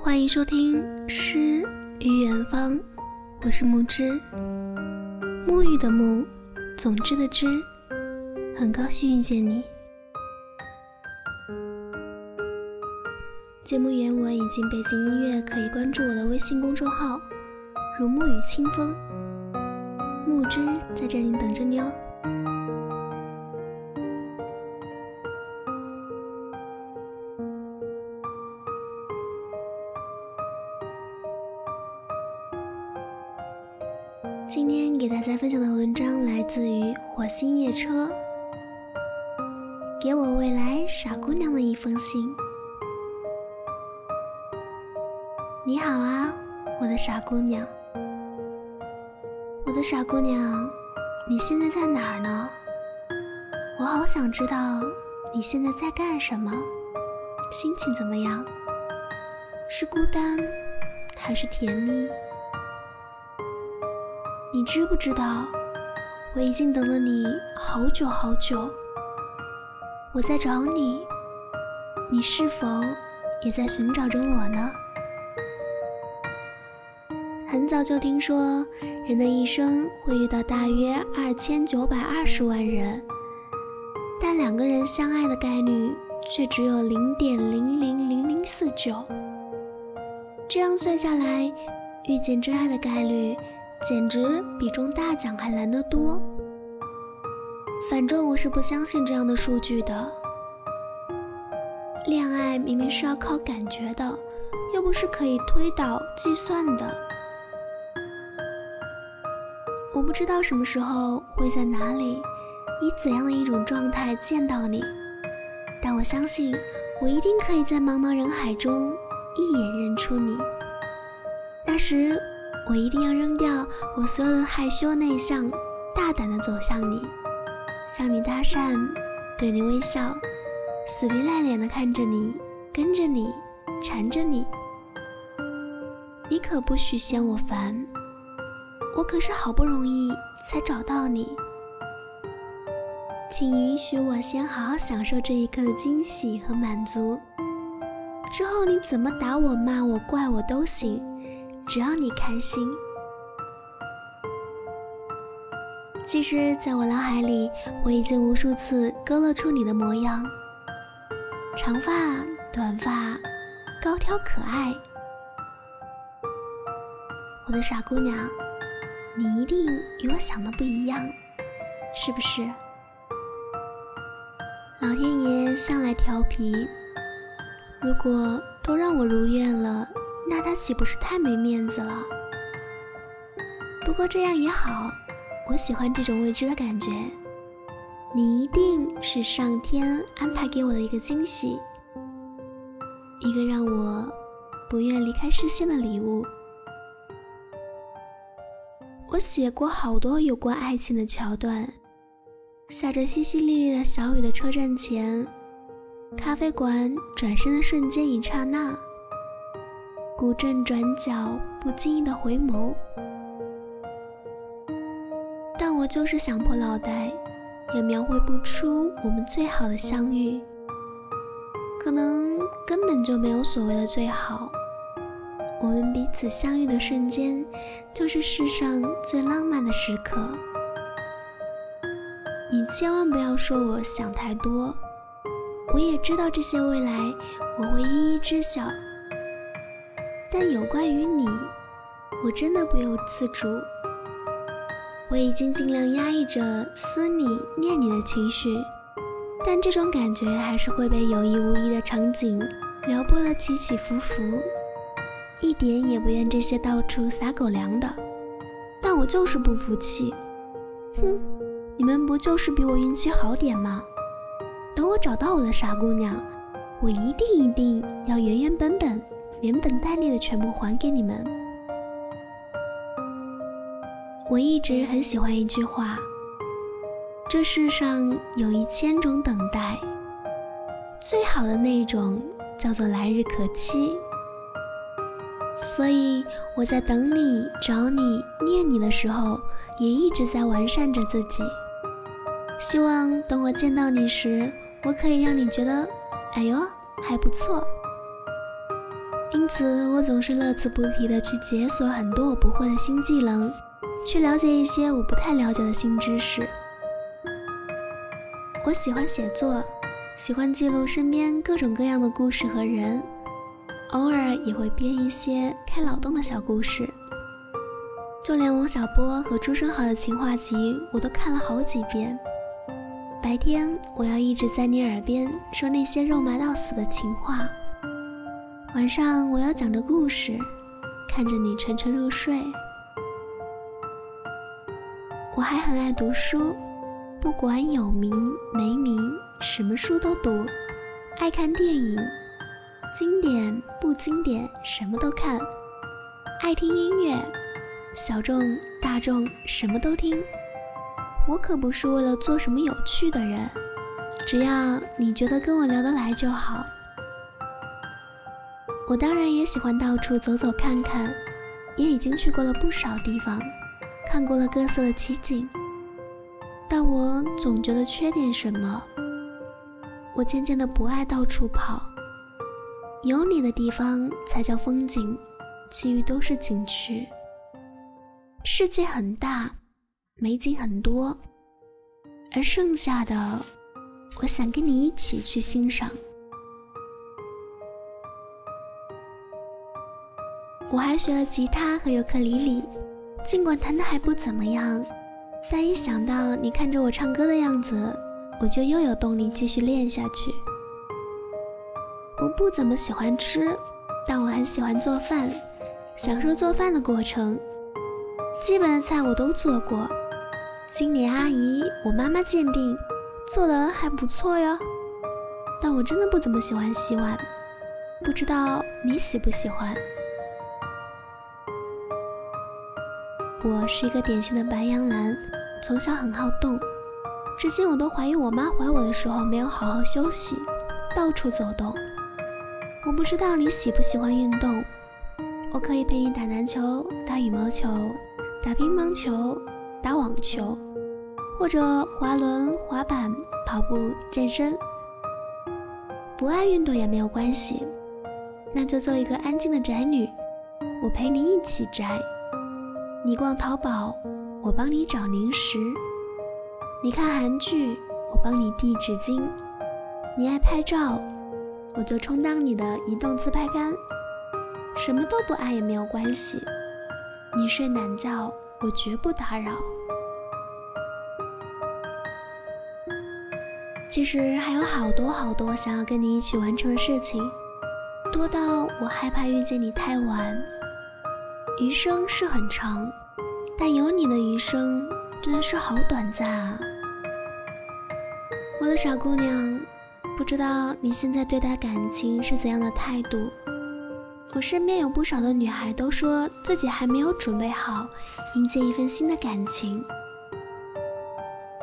欢迎收听《诗与远方》，我是木之，沐浴的沐，总之的之，很高兴遇见你。节目原文以及背景音乐可以关注我的微信公众号“如沐雨清风”，木之在这里等着你哦。今天给大家分享的文章来自于火星夜车，给我未来傻姑娘的一封信。你好啊，我的傻姑娘，我的傻姑娘，你现在在哪儿呢？我好想知道你现在在干什么，心情怎么样？是孤单还是甜蜜？你知不知道，我已经等了你好久好久。我在找你，你是否也在寻找着我呢？很早就听说，人的一生会遇到大约二千九百二十万人，但两个人相爱的概率却只有零点零零零零四九。这样算下来，遇见真爱的概率。简直比中大奖还难得多。反正我是不相信这样的数据的。恋爱明明是要靠感觉的，又不是可以推导计算的。我不知道什么时候会在哪里，以怎样的一种状态见到你，但我相信，我一定可以在茫茫人海中一眼认出你。那时。我一定要扔掉我所有的害羞内向，大胆的走向你，向你搭讪，对你微笑，死皮赖脸的看着你，跟着你，缠着你。你可不许嫌我烦，我可是好不容易才找到你，请允许我先好好享受这一刻的惊喜和满足，之后你怎么打我、骂我、怪我都行。只要你开心。其实，在我脑海里，我已经无数次勾勒出你的模样：长发、短发、高挑可爱。我的傻姑娘，你一定与我想的不一样，是不是？老天爷向来调皮，如果都让我如愿了。那他岂不是太没面子了？不过这样也好，我喜欢这种未知的感觉。你一定是上天安排给我的一个惊喜，一个让我不愿离开视线的礼物。我写过好多有关爱情的桥段，下着淅淅沥沥的小雨的车站前，咖啡馆转身的瞬间，一刹那。古镇转角，不经意的回眸，但我就是想破脑袋，也描绘不出我们最好的相遇。可能根本就没有所谓的最好，我们彼此相遇的瞬间，就是世上最浪漫的时刻。你千万不要说我想太多，我也知道这些未来，我会一一知晓。但有关于你，我真的不由自主。我已经尽量压抑着思你、念你的情绪，但这种感觉还是会被有意无意的场景撩拨得起起伏伏。一点也不愿这些到处撒狗粮的，但我就是不服气。哼，你们不就是比我运气好点吗？等我找到我的傻姑娘，我一定一定要原原本本。连本带利的全部还给你们。我一直很喜欢一句话：这世上有一千种等待，最好的那种叫做来日可期。所以我在等你、找你、念你的时候，也一直在完善着自己。希望等我见到你时，我可以让你觉得，哎呦，还不错。因此，我总是乐此不疲地去解锁很多我不会的新技能，去了解一些我不太了解的新知识。我喜欢写作，喜欢记录身边各种各样的故事和人，偶尔也会编一些开脑洞的小故事。就连王小波和朱生豪的情话集，我都看了好几遍。白天，我要一直在你耳边说那些肉麻到死的情话。晚上我要讲着故事，看着你沉沉入睡。我还很爱读书，不管有名没名，什么书都读。爱看电影，经典不经典什么都看。爱听音乐，小众大众什么都听。我可不是为了做什么有趣的人，只要你觉得跟我聊得来就好。我当然也喜欢到处走走看看，也已经去过了不少地方，看过了各色的奇景，但我总觉得缺点什么。我渐渐的不爱到处跑，有你的地方才叫风景，其余都是景区。世界很大，美景很多，而剩下的，我想跟你一起去欣赏。我还学了吉他和尤克里里，尽管弹得还不怎么样，但一想到你看着我唱歌的样子，我就又有动力继续练下去。我不怎么喜欢吃，但我很喜欢做饭，享受做饭的过程。基本的菜我都做过，经理阿姨、我妈妈鉴定做的还不错哟。但我真的不怎么喜欢洗碗，不知道你喜不喜欢。我是一个典型的白羊男，从小很好动，至今我都怀疑我妈怀我的时候没有好好休息，到处走动。我不知道你喜不喜欢运动，我可以陪你打篮球、打羽毛球、打乒乓球、打网球，或者滑轮、滑板、跑步、健身。不爱运动也没有关系，那就做一个安静的宅女，我陪你一起宅。你逛淘宝，我帮你找零食；你看韩剧，我帮你递纸巾；你爱拍照，我就充当你的移动自拍杆。什么都不爱也没有关系，你睡懒觉，我绝不打扰。其实还有好多好多想要跟你一起完成的事情，多到我害怕遇见你太晚。余生是很长，但有你的余生真的是好短暂啊！我的傻姑娘，不知道你现在对待感情是怎样的态度？我身边有不少的女孩都说自己还没有准备好迎接一份新的感情，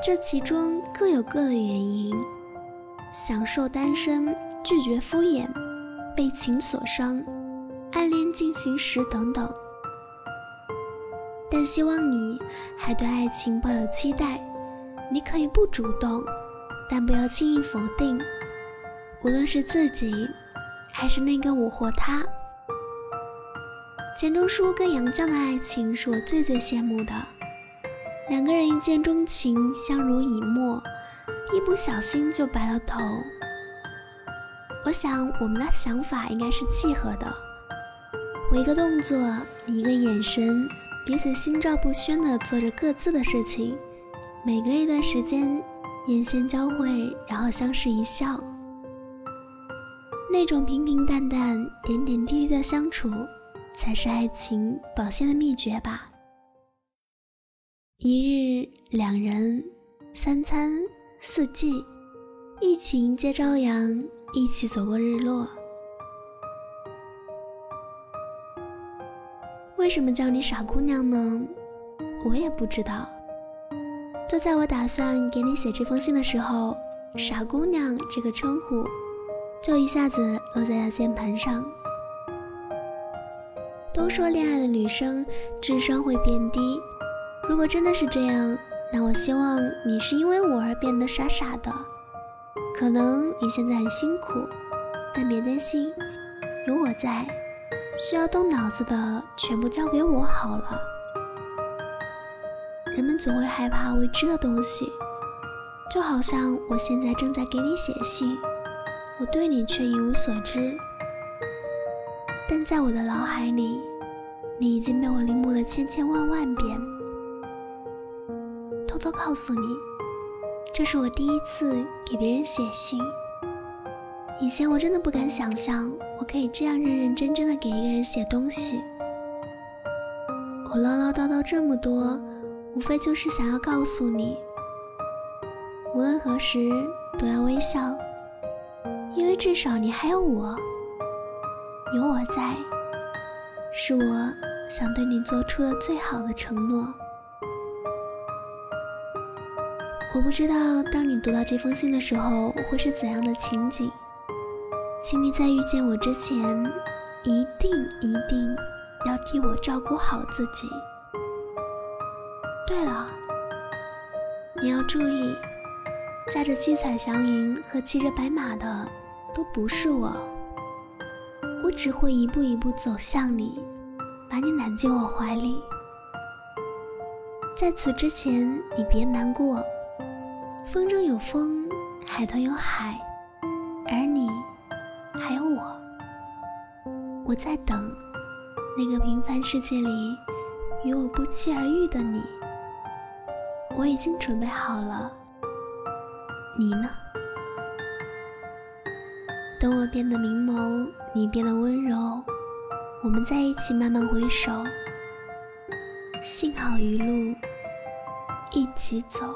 这其中各有各的原因：享受单身、拒绝敷衍、被情所伤、暗恋进行时等等。但希望你还对爱情抱有期待，你可以不主动，但不要轻易否定。无论是自己，还是那个我或他。钱钟书跟杨绛的爱情是我最最羡慕的，两个人一见钟情，相濡以沫，一不小心就白了头。我想我们的想法应该是契合的，我一个动作，你一个眼神。彼此心照不宣地做着各自的事情，每隔一段时间眼线交汇，然后相视一笑。那种平平淡淡、点点滴滴的相处，才是爱情保鲜的秘诀吧。一日两人，三餐四季，一起迎接朝阳，一起走过日落。为什么叫你傻姑娘呢？我也不知道。就在我打算给你写这封信的时候，“傻姑娘”这个称呼就一下子落在了键盘上。都说恋爱的女生智商会变低，如果真的是这样，那我希望你是因为我而变得傻傻的。可能你现在很辛苦，但别担心，有我在，需要动脑子的全部交给我好了。人们总会害怕未知的东西，就好像我现在正在给你写信，我对你却一无所知。但在我的脑海里，你已经被我临摹了千千万万遍。偷偷告诉你，这是我第一次给别人写信。以前我真的不敢想象，我可以这样认认真真的给一个人写东西。我唠唠叨叨这么多，无非就是想要告诉你，无论何时都要微笑，因为至少你还有我，有我在，是我想对你做出的最好的承诺。我不知道当你读到这封信的时候会是怎样的情景。请你在遇见我之前，一定一定要替我照顾好自己。对了，你要注意，驾着七彩祥云和骑着白马的都不是我，我只会一步一步走向你，把你揽进我怀里。在此之前，你别难过，风筝有风，海豚有海，我在等那个平凡世界里与我不期而遇的你。我已经准备好了，你呢？等我变得明眸，你变得温柔，我们在一起慢慢回首，幸好一路一起走。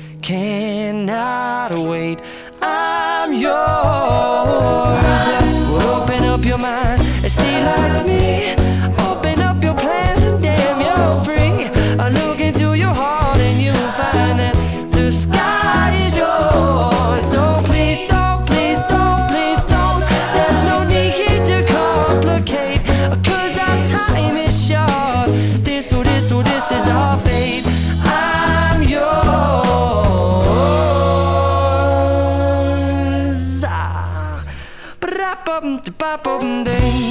cannot wait. I'm yours. bop bop day.